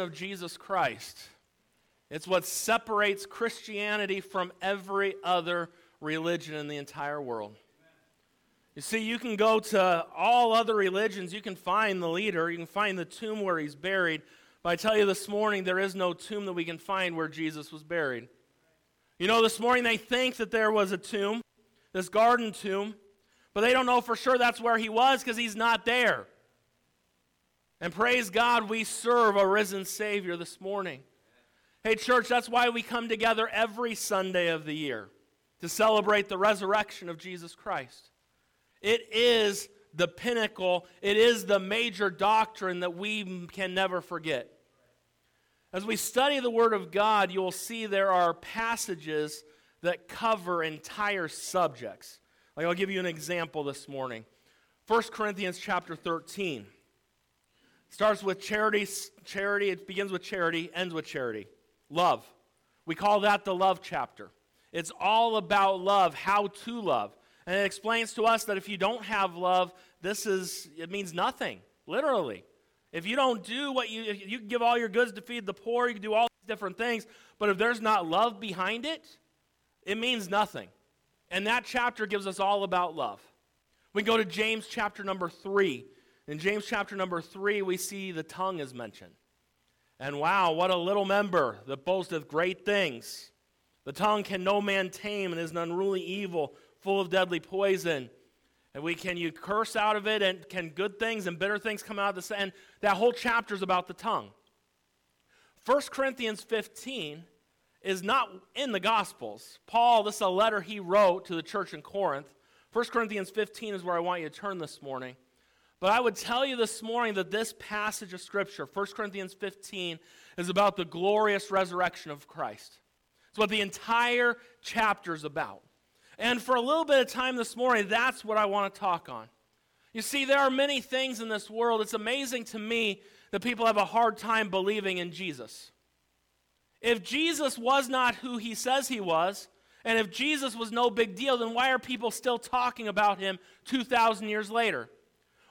of Jesus Christ. It's what separates Christianity from every other religion in the entire world. You see, you can go to all other religions, you can find the leader, you can find the tomb where he's buried. But I tell you this morning, there is no tomb that we can find where Jesus was buried. You know, this morning they think that there was a tomb, this garden tomb, but they don't know for sure that's where he was because he's not there. And praise God, we serve a risen Savior this morning. Hey, church, that's why we come together every Sunday of the year to celebrate the resurrection of Jesus Christ. It is the pinnacle, it is the major doctrine that we can never forget. As we study the Word of God, you will see there are passages that cover entire subjects. Like I'll give you an example this morning. 1 Corinthians chapter 13 starts with charity, charity, it begins with charity, ends with charity. Love. We call that the love chapter. It's all about love, how to love. And it explains to us that if you don't have love, this is, it means nothing, literally. If you don't do what you, you can give all your goods to feed the poor, you can do all these different things, but if there's not love behind it, it means nothing. And that chapter gives us all about love. We go to James chapter number three. In James chapter number three, we see the tongue is mentioned. And wow, what a little member that boasteth great things. The tongue can no man tame and is an unruly evil full of deadly poison. And we can you curse out of it, and can good things and bitter things come out of this? and that whole chapter is about the tongue. 1 Corinthians 15 is not in the Gospels. Paul, this is a letter he wrote to the church in Corinth. 1 Corinthians 15 is where I want you to turn this morning. But I would tell you this morning that this passage of Scripture, 1 Corinthians 15, is about the glorious resurrection of Christ. It's what the entire chapter is about. And for a little bit of time this morning, that's what I want to talk on. You see, there are many things in this world. It's amazing to me that people have a hard time believing in Jesus. If Jesus was not who he says he was, and if Jesus was no big deal, then why are people still talking about him 2,000 years later?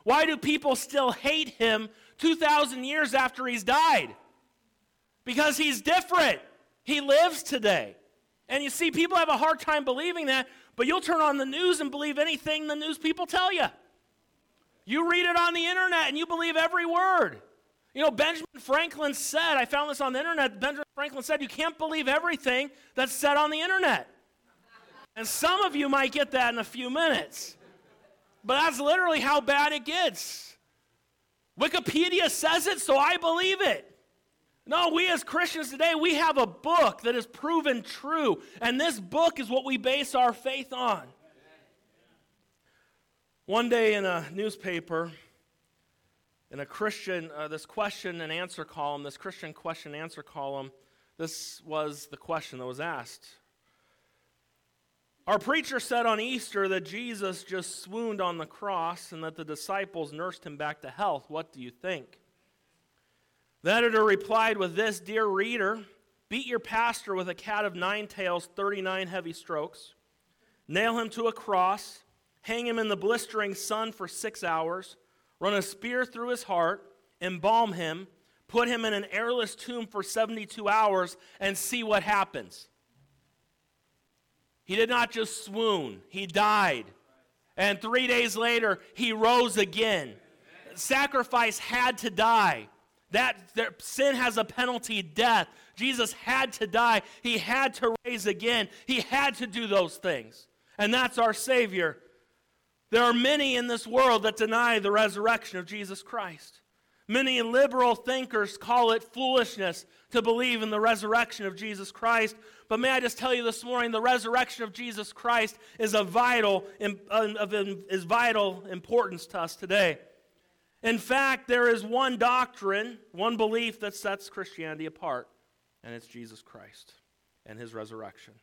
Why do people still hate him 2,000 years after he's died? Because he's different. He lives today. And you see, people have a hard time believing that but you'll turn on the news and believe anything the news people tell you. You read it on the internet and you believe every word. You know, Benjamin Franklin said, I found this on the internet. Benjamin Franklin said, you can't believe everything that's said on the internet. And some of you might get that in a few minutes. But that's literally how bad it gets. Wikipedia says it, so I believe it. No, we as Christians today, we have a book that is proven true, and this book is what we base our faith on. One day in a newspaper, in a Christian, uh, this question and answer column, this Christian question and answer column, this was the question that was asked. Our preacher said on Easter that Jesus just swooned on the cross and that the disciples nursed him back to health. What do you think? The editor replied with this Dear reader, beat your pastor with a cat of nine tails, 39 heavy strokes, nail him to a cross, hang him in the blistering sun for six hours, run a spear through his heart, embalm him, put him in an airless tomb for 72 hours, and see what happens. He did not just swoon, he died. And three days later, he rose again. Sacrifice had to die. That, sin has a penalty, death. Jesus had to die. He had to raise again. He had to do those things. And that's our Savior. There are many in this world that deny the resurrection of Jesus Christ. Many liberal thinkers call it foolishness to believe in the resurrection of Jesus Christ. But may I just tell you this morning, the resurrection of Jesus Christ is a vital, um, is vital importance to us today. In fact, there is one doctrine, one belief that sets Christianity apart, and it's Jesus Christ and his resurrection.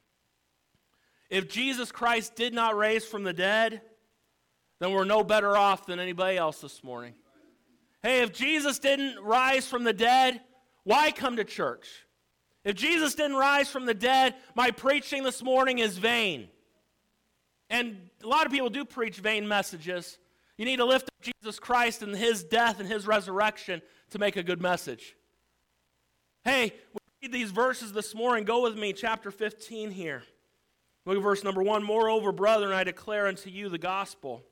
If Jesus Christ did not raise from the dead, then we're no better off than anybody else this morning. Hey, if Jesus didn't rise from the dead, why come to church? If Jesus didn't rise from the dead, my preaching this morning is vain. And a lot of people do preach vain messages. You need to lift up Jesus Christ and his death and his resurrection to make a good message. Hey, we read these verses this morning. Go with me, chapter 15 here. Look at verse number 1. Moreover, brethren, I declare unto you the gospel,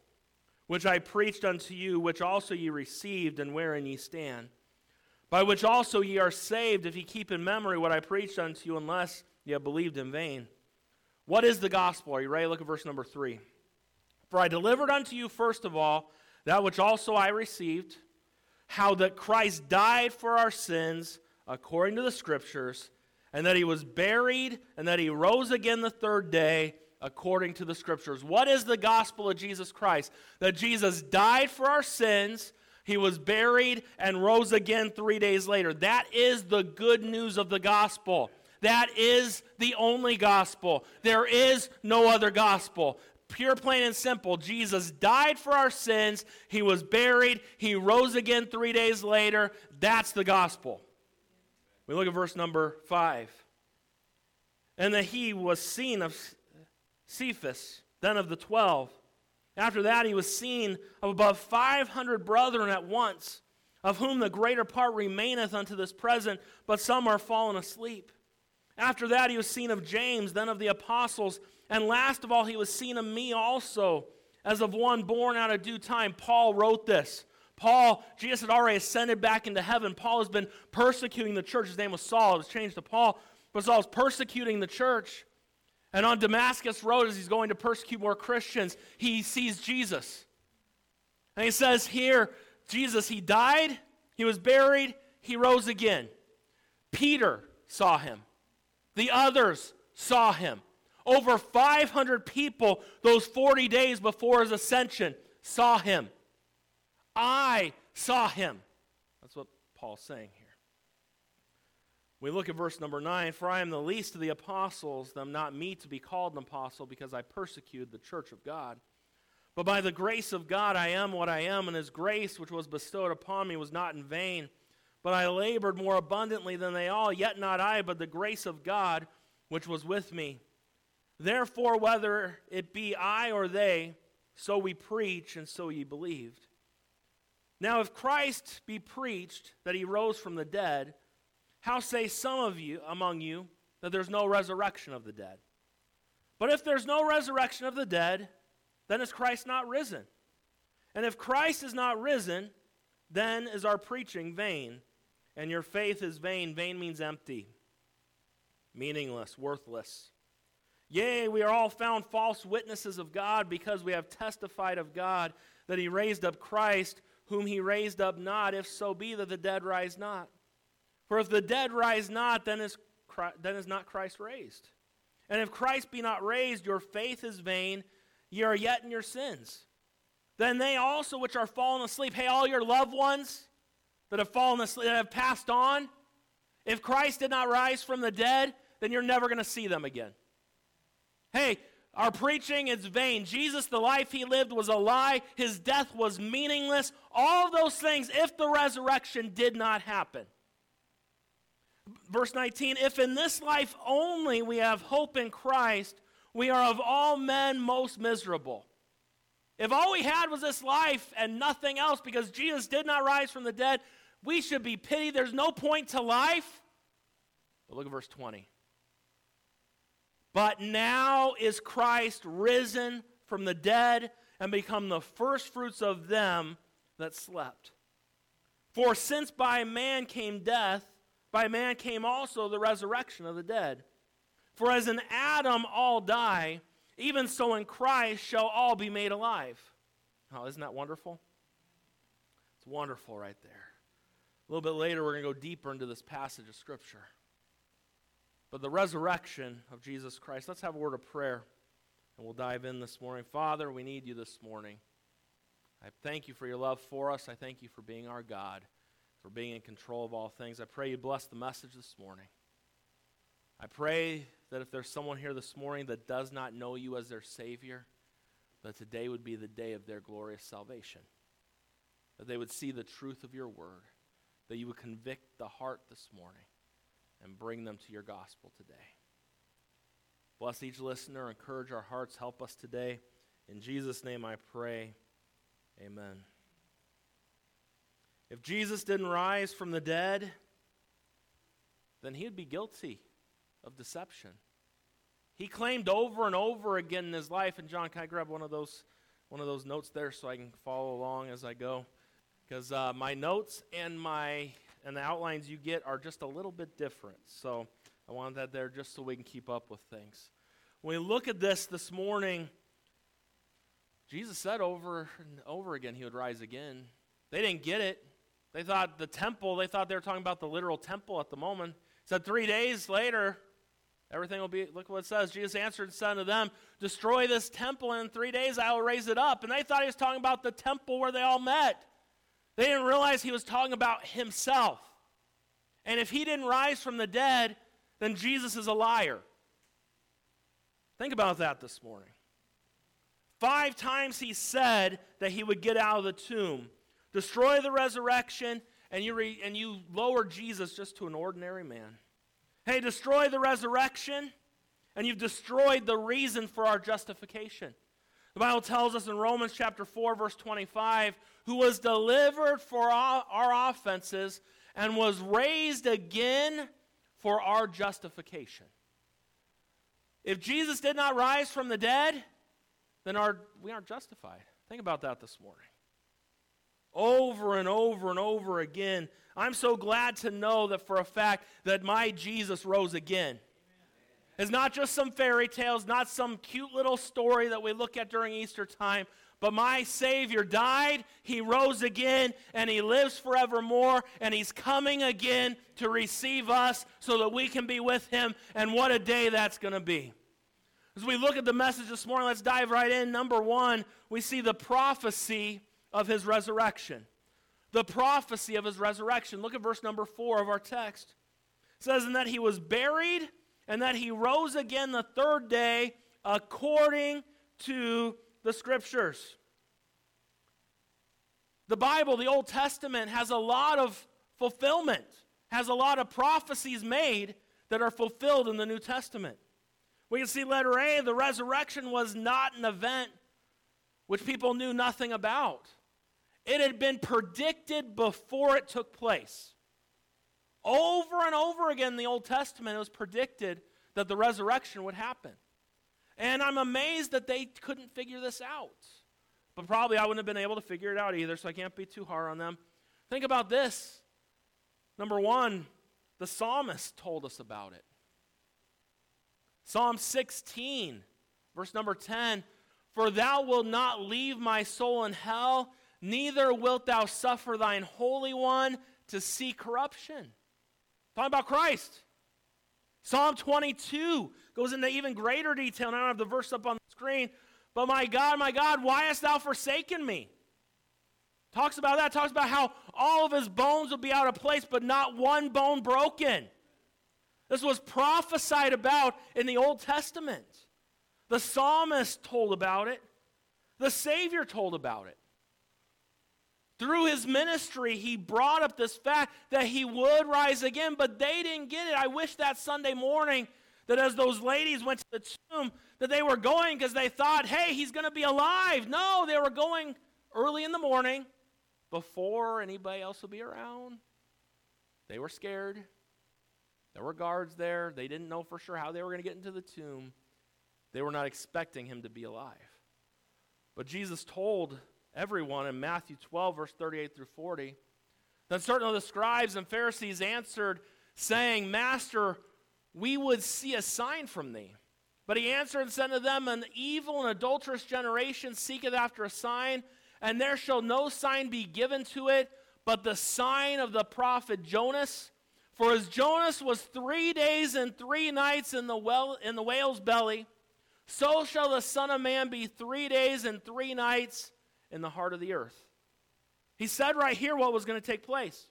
which I preached unto you, which also ye received, and wherein ye stand, by which also ye are saved, if ye keep in memory what I preached unto you, unless ye have believed in vain. What is the gospel? Are you ready? Look at verse number 3. For I delivered unto you, first of all, that which also I received, how that Christ died for our sins according to the Scriptures and that he was buried, and that he rose again the third day according to the scriptures. What is the gospel of Jesus Christ? That Jesus died for our sins, he was buried, and rose again three days later. That is the good news of the gospel. That is the only gospel. There is no other gospel. Pure, plain, and simple. Jesus died for our sins. He was buried. He rose again three days later. That's the gospel. We look at verse number 5. And that he was seen of Cephas, then of the twelve. After that, he was seen of above 500 brethren at once, of whom the greater part remaineth unto this present, but some are fallen asleep. After that, he was seen of James, then of the apostles. And last of all, he was seen of me also, as of one born out of due time. Paul wrote this. Paul, Jesus had already ascended back into heaven. Paul has been persecuting the church. His name was Saul. It was changed to Paul. But Saul was persecuting the church. And on Damascus Road, as he's going to persecute more Christians, he sees Jesus. And he says here, Jesus, he died, he was buried, he rose again. Peter saw him. The others saw him. Over 500 people, those 40 days before his ascension, saw him. I saw him. That's what Paul's saying. We look at verse number 9 For I am the least of the apostles, them not me to be called an apostle, because I persecuted the church of God. But by the grace of God I am what I am, and his grace which was bestowed upon me was not in vain. But I labored more abundantly than they all, yet not I, but the grace of God which was with me. Therefore, whether it be I or they, so we preach, and so ye believed. Now, if Christ be preached that he rose from the dead, how say some of you among you that there's no resurrection of the dead? But if there's no resurrection of the dead, then is Christ not risen? And if Christ is not risen, then is our preaching vain, and your faith is vain. Vain means empty, meaningless, worthless. Yea, we are all found false witnesses of God because we have testified of God that he raised up Christ whom he raised up not, if so be that the dead rise not. For if the dead rise not, then is, Christ, then is not Christ raised. And if Christ be not raised, your faith is vain, ye are yet in your sins. Then they also which are fallen asleep, hey, all your loved ones that have fallen asleep, that have passed on, if Christ did not rise from the dead, then you're never going to see them again. Hey, our preaching is vain. Jesus, the life he lived, was a lie. His death was meaningless. All those things, if the resurrection did not happen. Verse 19 If in this life only we have hope in Christ, we are of all men most miserable. If all we had was this life and nothing else, because Jesus did not rise from the dead, we should be pitied. There's no point to life. But look at verse 20. But now is Christ risen from the dead and become the firstfruits of them that slept. For since by man came death, by man came also the resurrection of the dead. For as in Adam all die, even so in Christ shall all be made alive. Oh, isn't that wonderful? It's wonderful right there. A little bit later, we're going to go deeper into this passage of Scripture. But the resurrection of Jesus Christ, let's have a word of prayer and we'll dive in this morning. Father, we need you this morning. I thank you for your love for us. I thank you for being our God, for being in control of all things. I pray you bless the message this morning. I pray that if there's someone here this morning that does not know you as their Savior, that today would be the day of their glorious salvation. That they would see the truth of your word, that you would convict the heart this morning and bring them to your gospel today. Bless each listener, encourage our hearts, help us today. In Jesus' name I pray. Amen. If Jesus didn't rise from the dead, then he'd be guilty of deception. He claimed over and over again in his life, and John, can I grab one of those, one of those notes there so I can follow along as I go? Because uh, my notes and my and the outlines you get are just a little bit different. So I wanted that there just so we can keep up with things. When we look at this this morning, Jesus said over and over again he would rise again. They didn't get it. They thought the temple, they thought they were talking about the literal temple at the moment. He said three days later, everything will be, look what it says. Jesus answered and said to them, Destroy this temple, and in three days I will raise it up. And they thought he was talking about the temple where they all met. They didn't realize he was talking about himself. And if he didn't rise from the dead, then Jesus is a liar. Think about that this morning. Five times he said that he would get out of the tomb, destroy the resurrection, and you, re, and you lower Jesus just to an ordinary man. Hey, destroy the resurrection, and you've destroyed the reason for our justification. The Bible tells us in Romans chapter 4, verse 25, who was delivered for our offenses and was raised again for our justification. If Jesus did not rise from the dead, then our, we aren't justified. Think about that this morning. Over and over and over again. I'm so glad to know that for a fact that my Jesus rose again. It's not just some fairy tales, not some cute little story that we look at during Easter time, but my Savior died, He rose again, and He lives forevermore, and He's coming again to receive us so that we can be with Him. And what a day that's going to be. As we look at the message this morning, let's dive right in. Number one, we see the prophecy of His resurrection. The prophecy of His resurrection. Look at verse number four of our text. It says, And that He was buried, and that He rose again the third day according to the scriptures. The Bible, the Old Testament, has a lot of fulfillment, has a lot of prophecies made that are fulfilled in the New Testament. We can see letter A the resurrection was not an event which people knew nothing about. It had been predicted before it took place. Over and over again in the Old Testament, it was predicted that the resurrection would happen. And I'm amazed that they couldn't figure this out. But probably I wouldn't have been able to figure it out either, so I can't be too hard on them. Think about this. Number one, the psalmist told us about it. Psalm 16, verse number 10 For thou wilt not leave my soul in hell, neither wilt thou suffer thine Holy One to see corruption. Talking about Christ. Psalm 22 goes into even greater detail. And I don't have the verse up on the screen. But my God, my God, why hast thou forsaken me? Talks about that. Talks about how all of his bones will be out of place, but not one bone broken. This was prophesied about in the Old Testament. The psalmist told about it, the Savior told about it. Through his ministry, he brought up this fact that he would rise again, but they didn't get it. I wish that Sunday morning that as those ladies went to the tomb, that they were going because they thought, hey, he's going to be alive. No, they were going early in the morning before anybody else would be around. They were scared. There were guards there. They didn't know for sure how they were going to get into the tomb. They were not expecting him to be alive. But Jesus told everyone in Matthew 12, verse 38 through 40. Then certain of the scribes and Pharisees answered, saying, Master, we would see a sign from thee. But he answered and said to them, An evil and adulterous generation seeketh after a sign, and there shall no sign be given to it, but the sign of the prophet Jonas. For as Jonas was three days and three nights in the, well, in the whale's belly, so shall the Son of Man be three days and three nights in the heart of the earth. He said right here what was going to take place.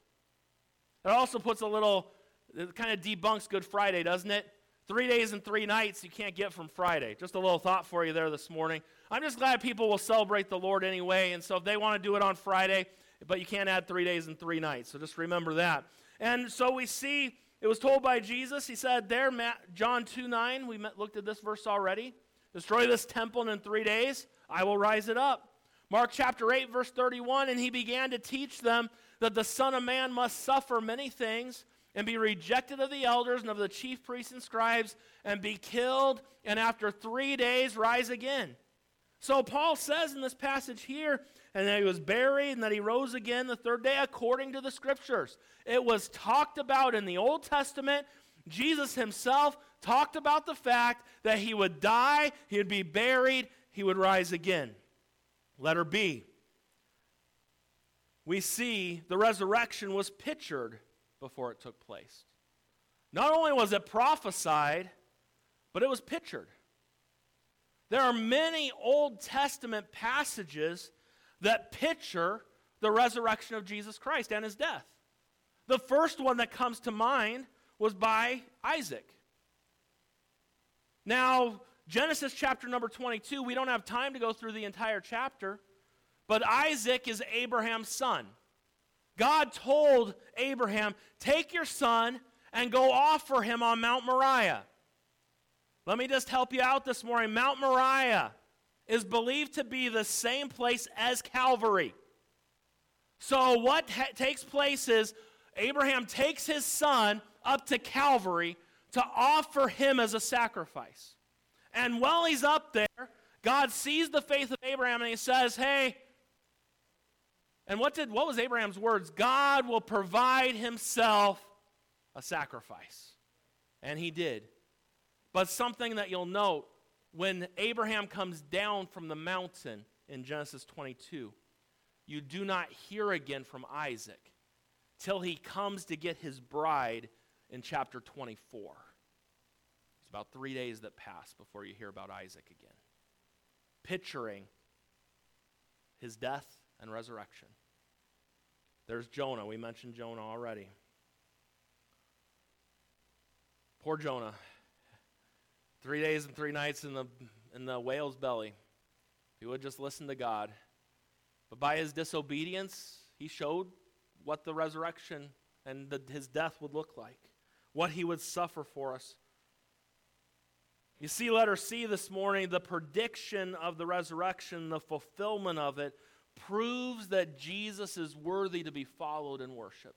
It also puts a little, it kind of debunks Good Friday, doesn't it? Three days and three nights you can't get from Friday. Just a little thought for you there this morning. I'm just glad people will celebrate the Lord anyway, and so if they want to do it on Friday, but you can't add three days and three nights. So just remember that. And so we see it was told by Jesus. He said there, Matt, John 2 9, we looked at this verse already. Destroy this temple, and in three days I will rise it up. Mark chapter 8, verse 31 And he began to teach them that the Son of Man must suffer many things and be rejected of the elders and of the chief priests and scribes and be killed and after three days rise again. So Paul says in this passage here, and that he was buried and that he rose again the third day according to the scriptures. It was talked about in the Old Testament. Jesus himself talked about the fact that he would die, he would be buried, he would rise again. Letter B. We see the resurrection was pictured before it took place. Not only was it prophesied, but it was pictured. There are many Old Testament passages that picture the resurrection of Jesus Christ and his death. The first one that comes to mind was by Isaac. Now, Genesis chapter number 22, we don't have time to go through the entire chapter, but Isaac is Abraham's son. God told Abraham, Take your son and go offer him on Mount Moriah. Let me just help you out this morning. Mount Moriah is believed to be the same place as Calvary. So, what ha- takes place is Abraham takes his son up to Calvary to offer him as a sacrifice. And while he's up there, God sees the faith of Abraham and he says, Hey, and what did what was Abraham's words? God will provide himself a sacrifice. And he did. But something that you'll note when Abraham comes down from the mountain in Genesis 22, you do not hear again from Isaac till he comes to get his bride in chapter 24. About three days that pass before you hear about Isaac again. Picturing his death and resurrection. There's Jonah. We mentioned Jonah already. Poor Jonah. Three days and three nights in the, in the whale's belly. He would just listen to God. But by his disobedience, he showed what the resurrection and the, his death would look like, what he would suffer for us. You see, letter C this morning, the prediction of the resurrection, the fulfillment of it, proves that Jesus is worthy to be followed and worshiped.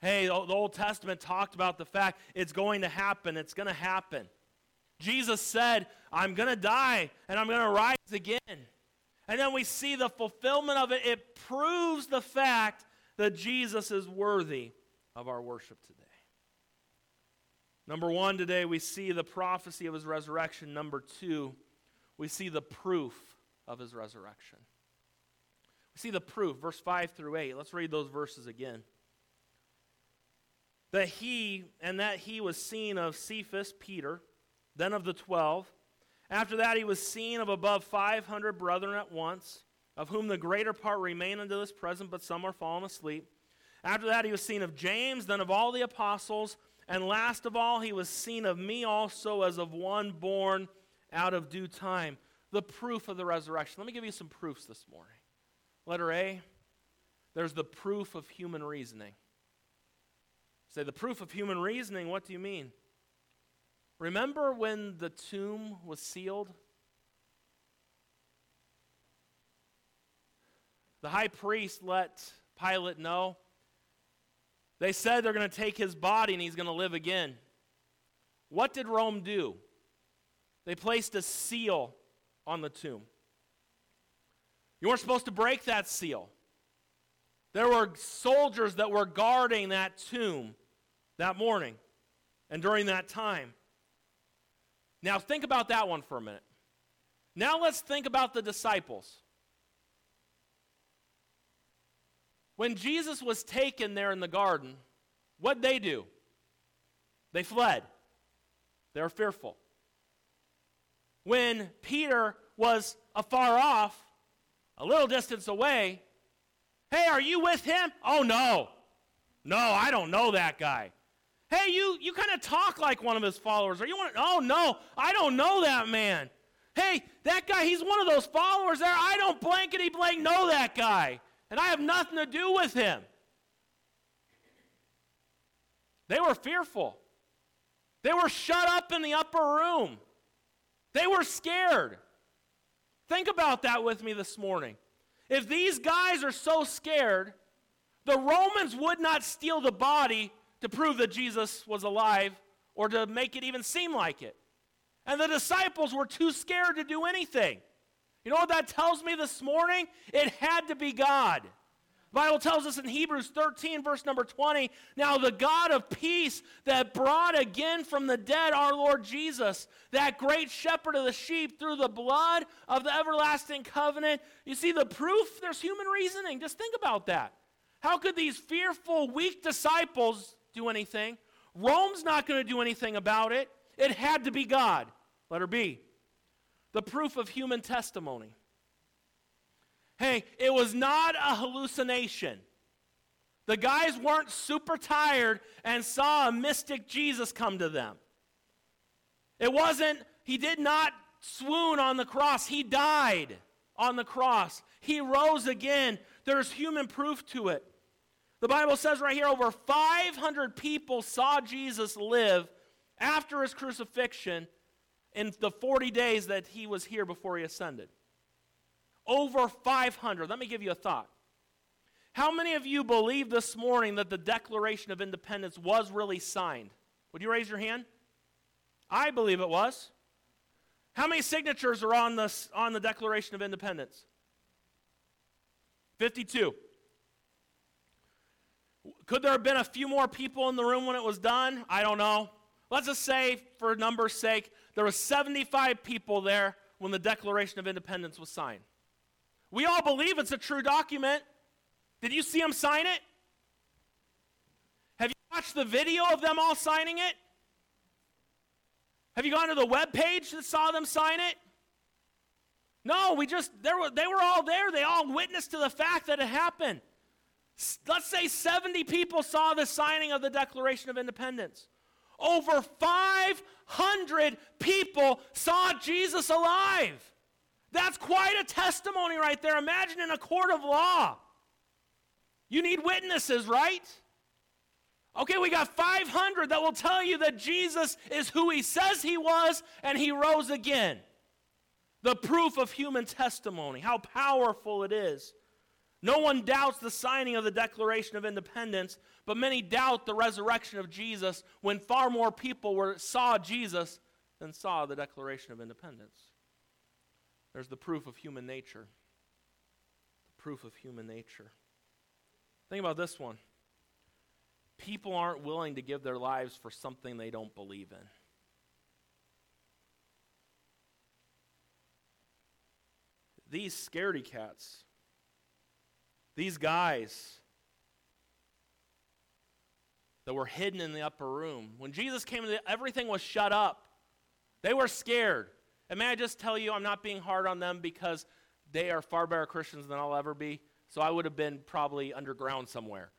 Hey, the Old Testament talked about the fact it's going to happen, it's going to happen. Jesus said, I'm going to die and I'm going to rise again. And then we see the fulfillment of it. It proves the fact that Jesus is worthy of our worship today. Number one, today we see the prophecy of his resurrection. Number two, we see the proof of his resurrection. We see the proof, verse 5 through 8. Let's read those verses again. That he, and that he was seen of Cephas, Peter then of the twelve. After that, he was seen of above 500 brethren at once, of whom the greater part remain unto this present, but some are fallen asleep. After that, he was seen of James, then of all the apostles. And last of all, he was seen of me also as of one born out of due time. The proof of the resurrection. Let me give you some proofs this morning. Letter A, there's the proof of human reasoning. Say, the proof of human reasoning, what do you mean? Remember when the tomb was sealed? The high priest let Pilate know. They said they're going to take his body and he's going to live again. What did Rome do? They placed a seal on the tomb. You weren't supposed to break that seal. There were soldiers that were guarding that tomb that morning and during that time. Now, think about that one for a minute. Now, let's think about the disciples. When Jesus was taken there in the garden, what'd they do? They fled. They were fearful. When Peter was afar off, a little distance away, hey, are you with him? Oh, no. No, I don't know that guy. Hey, you, you kind of talk like one of his followers. Are you one? Oh, no, I don't know that man. Hey, that guy, he's one of those followers there. I don't blankety blank know that guy. And I have nothing to do with him. They were fearful. They were shut up in the upper room. They were scared. Think about that with me this morning. If these guys are so scared, the Romans would not steal the body to prove that Jesus was alive or to make it even seem like it. And the disciples were too scared to do anything. You know what that tells me this morning? It had to be God. The Bible tells us in Hebrews 13, verse number 20, now the God of peace that brought again from the dead our Lord Jesus, that great shepherd of the sheep through the blood of the everlasting covenant. You see the proof? There's human reasoning. Just think about that. How could these fearful, weak disciples do anything? Rome's not going to do anything about it. It had to be God. Letter B. The proof of human testimony. Hey, it was not a hallucination. The guys weren't super tired and saw a mystic Jesus come to them. It wasn't, he did not swoon on the cross, he died on the cross. He rose again. There's human proof to it. The Bible says right here over 500 people saw Jesus live after his crucifixion in the 40 days that he was here before he ascended. Over 500. Let me give you a thought. How many of you believe this morning that the Declaration of Independence was really signed? Would you raise your hand? I believe it was. How many signatures are on, this, on the Declaration of Independence? 52. Could there have been a few more people in the room when it was done? I don't know. Let's just say, for numbers' sake, there were 75 people there when the Declaration of Independence was signed. We all believe it's a true document. Did you see them sign it? Have you watched the video of them all signing it? Have you gone to the web page that saw them sign it? No, we just they were, they were all there. They all witnessed to the fact that it happened. Let's say 70 people saw the signing of the Declaration of Independence. Over 500 people saw Jesus alive. That's quite a testimony right there. Imagine in a court of law. You need witnesses, right? Okay, we got 500 that will tell you that Jesus is who he says he was and he rose again. The proof of human testimony, how powerful it is. No one doubts the signing of the Declaration of Independence, but many doubt the resurrection of Jesus when far more people were, saw Jesus than saw the Declaration of Independence. There's the proof of human nature. The proof of human nature. Think about this one. People aren't willing to give their lives for something they don't believe in. These scaredy cats, these guys that were hidden in the upper room, when Jesus came, everything was shut up. They were scared. And may I just tell you, I'm not being hard on them because they are far better Christians than I'll ever be. So I would have been probably underground somewhere.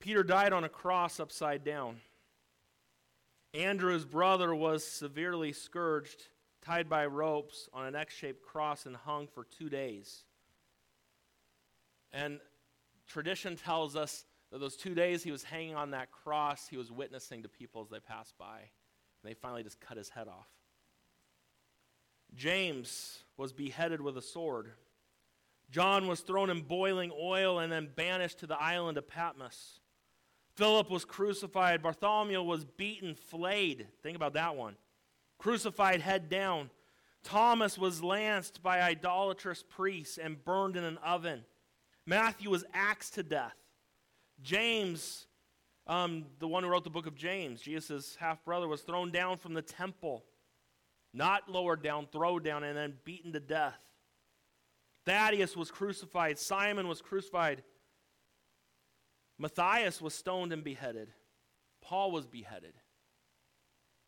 Peter died on a cross upside down. Andrew's brother was severely scourged, tied by ropes on an X shaped cross, and hung for two days. And tradition tells us that those two days he was hanging on that cross, he was witnessing to people as they passed by. And they finally just cut his head off. James was beheaded with a sword. John was thrown in boiling oil and then banished to the island of Patmos. Philip was crucified. Bartholomew was beaten, flayed. Think about that one. Crucified head down. Thomas was lanced by idolatrous priests and burned in an oven. Matthew was axed to death. James um, the one who wrote the book of James, Jesus' half brother, was thrown down from the temple. Not lowered down, thrown down, and then beaten to death. Thaddeus was crucified. Simon was crucified. Matthias was stoned and beheaded. Paul was beheaded.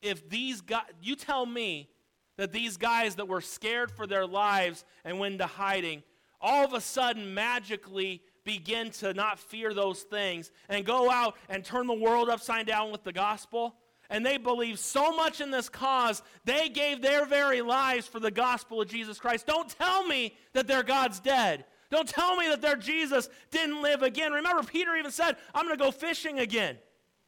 If these guys, you tell me that these guys that were scared for their lives and went into hiding, all of a sudden magically begin to not fear those things and go out and turn the world upside down with the gospel. And they believe so much in this cause, they gave their very lives for the gospel of Jesus Christ. Don't tell me that their God's dead. Don't tell me that their Jesus didn't live again. Remember, Peter even said, I'm going to go fishing again.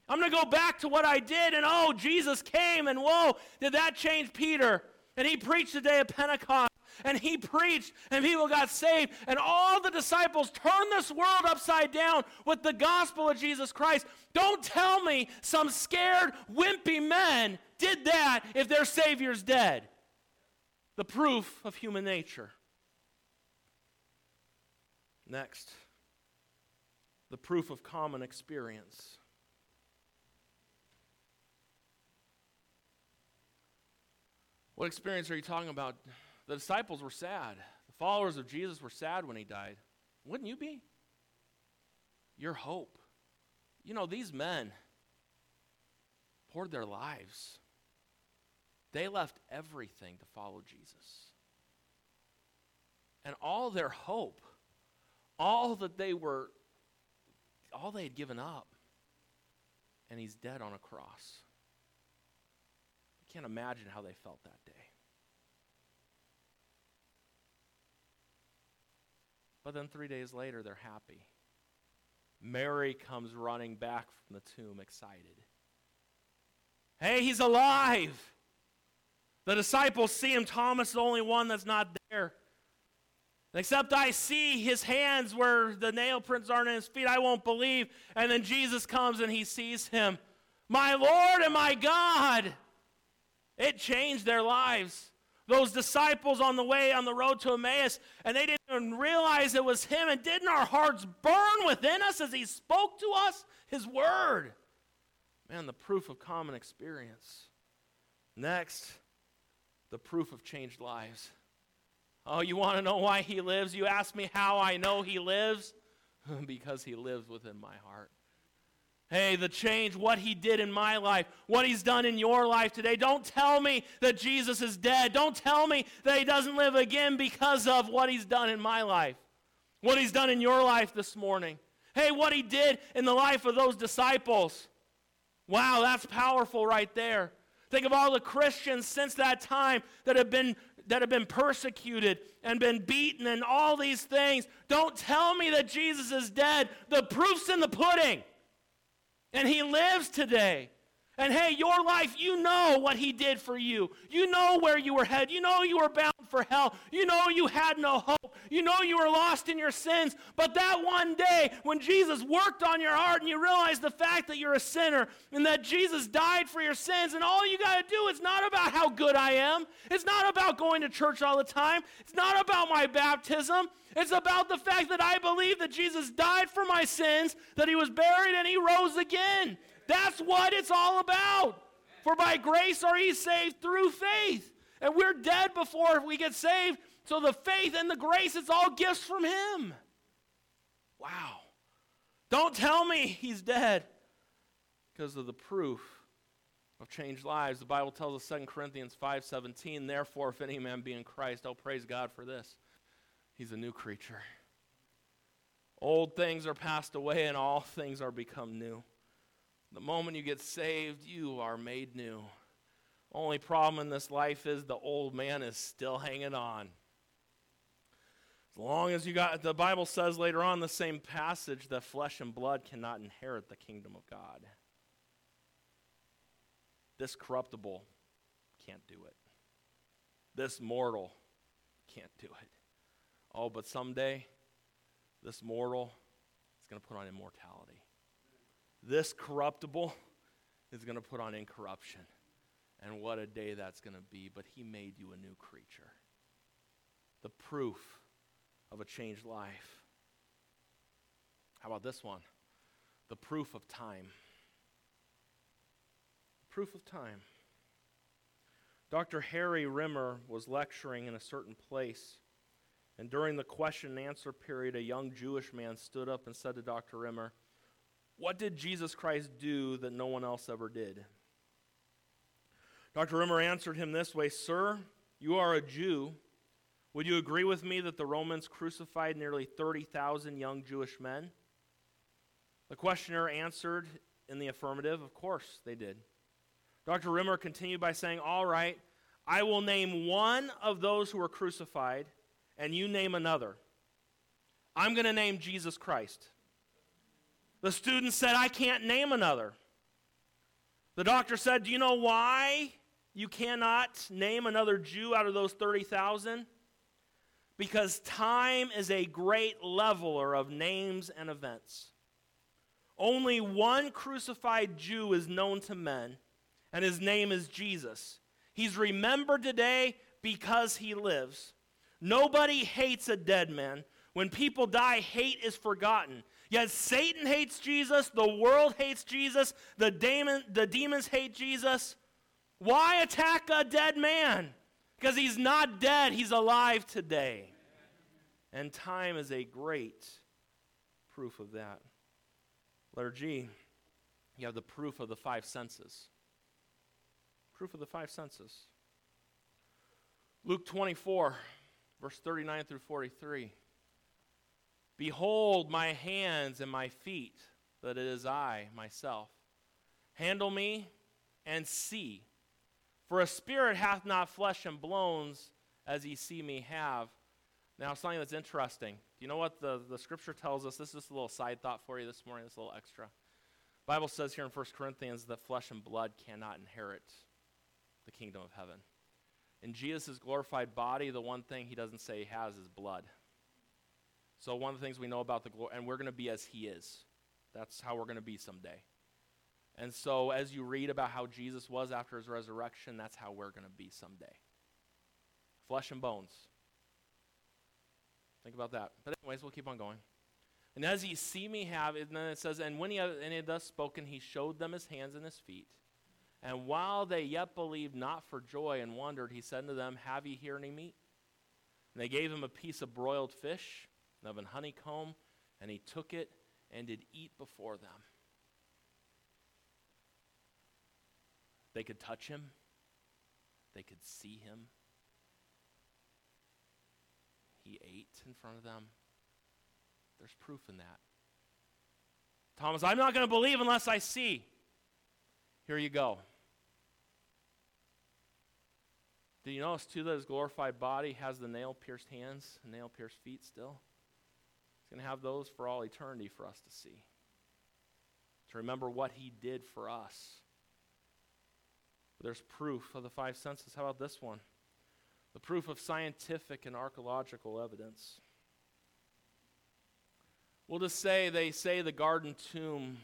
I'm going to go back to what I did. And oh, Jesus came, and whoa, did that change Peter? And he preached the day of Pentecost. And he preached, and people got saved, and all the disciples turned this world upside down with the gospel of Jesus Christ. Don't tell me some scared, wimpy men did that if their Savior's dead. The proof of human nature. Next, the proof of common experience. What experience are you talking about? The disciples were sad. The followers of Jesus were sad when he died. Wouldn't you be? Your hope. You know, these men poured their lives, they left everything to follow Jesus. And all their hope, all that they were, all they had given up, and he's dead on a cross I can't imagine how they felt that day. But then three days later, they're happy. Mary comes running back from the tomb, excited. Hey, he's alive! The disciples see him. Thomas is the only one that's not there. Except I see his hands where the nail prints aren't in his feet, I won't believe. And then Jesus comes and he sees him. My Lord and my God! It changed their lives. Those disciples on the way on the road to Emmaus, and they didn't even realize it was him. And didn't our hearts burn within us as he spoke to us his word? Man, the proof of common experience. Next, the proof of changed lives. Oh, you want to know why he lives? You ask me how I know he lives? because he lives within my heart. Hey, the change, what he did in my life, what he's done in your life today. Don't tell me that Jesus is dead. Don't tell me that he doesn't live again because of what he's done in my life, what he's done in your life this morning. Hey, what he did in the life of those disciples. Wow, that's powerful right there. Think of all the Christians since that time that have been that have been persecuted and been beaten and all these things. Don't tell me that Jesus is dead. The proof's in the pudding. And He lives today. And hey, your life, you know what He did for you. You know where you were headed. You know you were bound for hell. You know you had no hope. You know you were lost in your sins. But that one day when Jesus worked on your heart and you realize the fact that you're a sinner and that Jesus died for your sins, and all you got to do is not about how good I am. It's not about going to church all the time. It's not about my baptism. It's about the fact that I believe that Jesus died for my sins, that he was buried, and he rose again. That's what it's all about. For by grace are ye saved through faith. And we're dead before we get saved. So the faith and the grace, it's all gifts from him. Wow. Don't tell me he's dead because of the proof of changed lives. The Bible tells us 2 Corinthians 5:17, therefore if any man be in Christ, I'll praise God for this. He's a new creature. Old things are passed away and all things are become new. The moment you get saved, you are made new. Only problem in this life is the old man is still hanging on. As long as you got, the Bible says later on the same passage that flesh and blood cannot inherit the kingdom of God. This corruptible can't do it. This mortal can't do it. Oh, but someday, this mortal is going to put on immortality. This corruptible is going to put on incorruption. And what a day that's going to be. But He made you a new creature. The proof of a changed life. How about this one? The proof of time. Proof of time. Dr. Harry Rimmer was lecturing in a certain place and during the question and answer period, a young Jewish man stood up and said to Dr. Rimmer, What did Jesus Christ do that no one else ever did? Dr. Rimmer answered him this way Sir, you are a Jew. Would you agree with me that the Romans crucified nearly 30,000 young Jewish men? The questioner answered in the affirmative. Of course they did. Dr. Rimmer continued by saying, All right, I will name one of those who were crucified and you name another. I'm going to name Jesus Christ. The student said, I can't name another. The doctor said, Do you know why you cannot name another Jew out of those 30,000? Because time is a great leveler of names and events. Only one crucified Jew is known to men, and his name is Jesus. He's remembered today because he lives. Nobody hates a dead man. When people die, hate is forgotten. Yet Satan hates Jesus, the world hates Jesus, the, demon, the demons hate Jesus. Why attack a dead man? Because he's not dead, he's alive today. And time is a great proof of that. Letter G, you have the proof of the five senses. Proof of the five senses. Luke 24, verse 39 through 43. Behold my hands and my feet, that it is I myself. Handle me and see. For a spirit hath not flesh and bones, as ye see me have. Now, something that's interesting. Do you know what the, the scripture tells us? This is just a little side thought for you this morning, this little extra. Bible says here in 1 Corinthians that flesh and blood cannot inherit the kingdom of heaven. In Jesus' glorified body, the one thing he doesn't say he has is blood. So, one of the things we know about the glory, and we're going to be as he is. That's how we're going to be someday. And so, as you read about how Jesus was after his resurrection, that's how we're going to be someday. Flesh and bones. Think about that. But, anyways, we'll keep on going. And as ye see me have, and then it says, And when he had, and he had thus spoken, he showed them his hands and his feet. And while they yet believed not for joy and wondered, he said to them, Have ye here any meat? And they gave him a piece of broiled fish and of an honeycomb, and he took it and did eat before them. They could touch him, they could see him. He ate in front of them. There's proof in that. Thomas, I'm not going to believe unless I see. Here you go. Did you notice, too, that his glorified body has the nail pierced hands and nail pierced feet still? He's going to have those for all eternity for us to see. To remember what he did for us. There's proof of the five senses. How about this one? The proof of scientific and archaeological evidence. We'll just say they say the garden tomb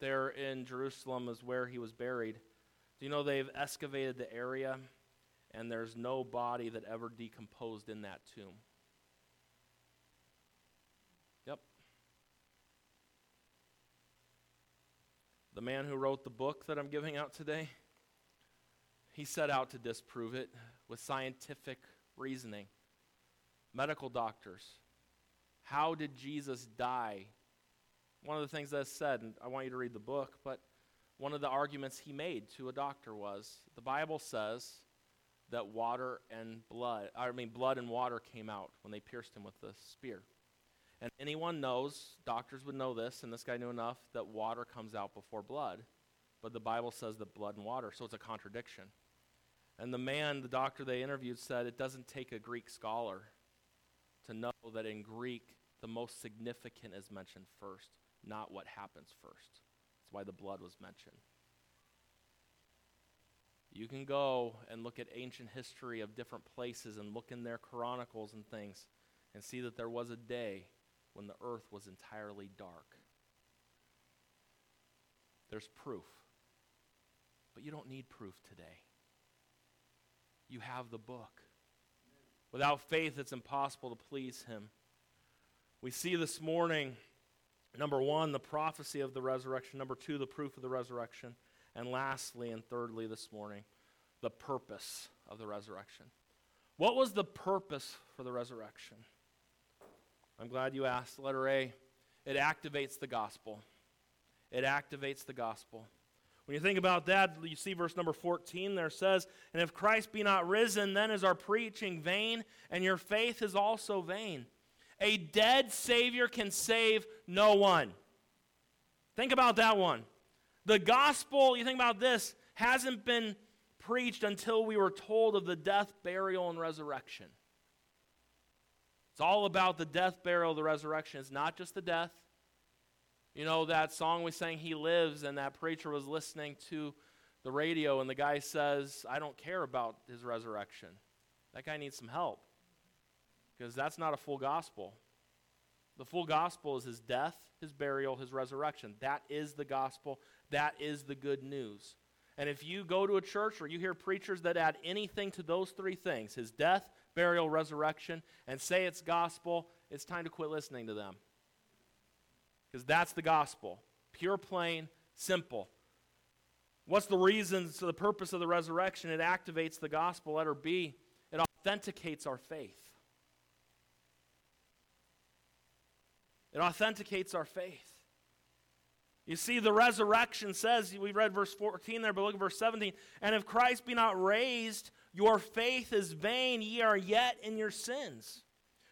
there in Jerusalem is where he was buried. Do you know they've excavated the area and there's no body that ever decomposed in that tomb? Yep. The man who wrote the book that I'm giving out today, he set out to disprove it with scientific reasoning. Medical doctors. How did Jesus die? One of the things that's said, and I want you to read the book, but one of the arguments he made to a doctor was the Bible says that water and blood, I mean, blood and water came out when they pierced him with the spear. And anyone knows, doctors would know this, and this guy knew enough, that water comes out before blood. But the Bible says that blood and water, so it's a contradiction. And the man, the doctor they interviewed, said it doesn't take a Greek scholar to know that in Greek, the most significant is mentioned first, not what happens first. That's why the blood was mentioned. You can go and look at ancient history of different places and look in their chronicles and things and see that there was a day when the earth was entirely dark. There's proof. But you don't need proof today you have the book. Without faith, it's impossible to please Him. We see this morning, number one, the prophecy of the resurrection. Number two, the proof of the resurrection. And lastly and thirdly, this morning, the purpose of the resurrection. What was the purpose for the resurrection? I'm glad you asked. Letter A it activates the gospel. It activates the gospel. When you think about that, you see verse number 14 there says, And if Christ be not risen, then is our preaching vain, and your faith is also vain. A dead Savior can save no one. Think about that one. The gospel, you think about this, hasn't been preached until we were told of the death, burial, and resurrection. It's all about the death, burial, the resurrection. It's not just the death, you know, that song we sang, He Lives, and that preacher was listening to the radio, and the guy says, I don't care about his resurrection. That guy needs some help. Because that's not a full gospel. The full gospel is his death, his burial, his resurrection. That is the gospel. That is the good news. And if you go to a church or you hear preachers that add anything to those three things his death, burial, resurrection and say it's gospel, it's time to quit listening to them. Because that's the gospel. Pure, plain, simple. What's the reason, so the purpose of the resurrection? It activates the gospel, letter B. It authenticates our faith. It authenticates our faith. You see, the resurrection says, we read verse 14 there, but look at verse 17. And if Christ be not raised, your faith is vain, ye are yet in your sins.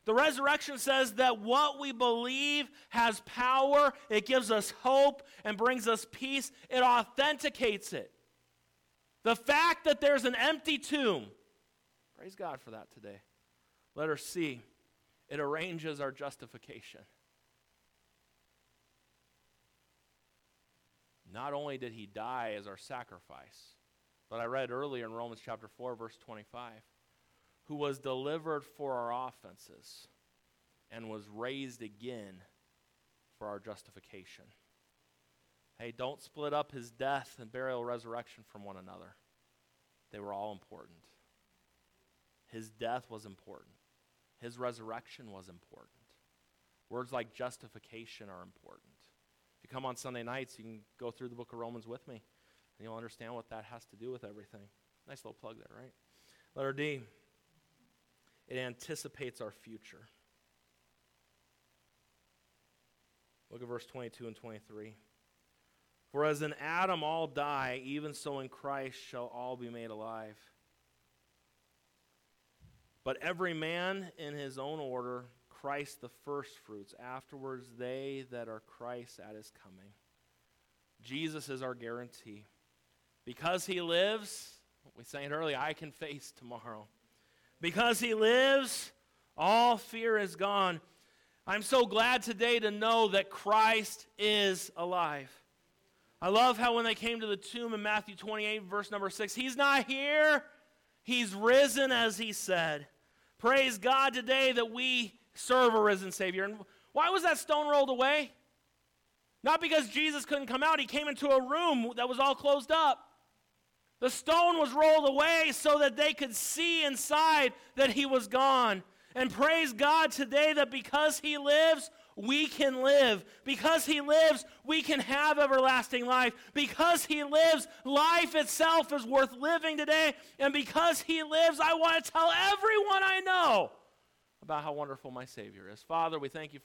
The resurrection says that what we believe has power, it gives us hope and brings us peace, it authenticates it. The fact that there's an empty tomb, praise God for that today. Letter C, it arranges our justification. Not only did he die as our sacrifice, but I read earlier in Romans chapter 4, verse 25, who was delivered for our offenses and was raised again for our justification. Hey, don't split up his death and burial resurrection from one another. They were all important. His death was important. His resurrection was important. Words like justification are important. If you come on Sunday nights, you can go through the book of Romans with me, and you'll understand what that has to do with everything. Nice little plug there, right? Letter D. It anticipates our future. Look at verse 22 and 23. For as in Adam all die, even so in Christ shall all be made alive. But every man in his own order, Christ the firstfruits, afterwards they that are Christ at his coming. Jesus is our guarantee. Because he lives, we sang it earlier, I can face tomorrow. Because he lives, all fear is gone. I'm so glad today to know that Christ is alive. I love how when they came to the tomb in Matthew 28, verse number 6, he's not here, he's risen as he said. Praise God today that we serve a risen Savior. And why was that stone rolled away? Not because Jesus couldn't come out, he came into a room that was all closed up. The stone was rolled away so that they could see inside that he was gone. And praise God today that because he lives, we can live. Because he lives, we can have everlasting life. Because he lives, life itself is worth living today. And because he lives, I want to tell everyone I know about how wonderful my Savior is. Father, we thank you for the